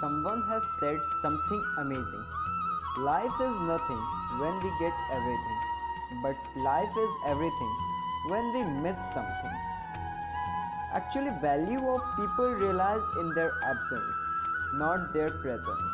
someone has said something amazing. Life is nothing when we get everything, but life is everything when we miss something. Actually, value of people realized in their absence, not their presence.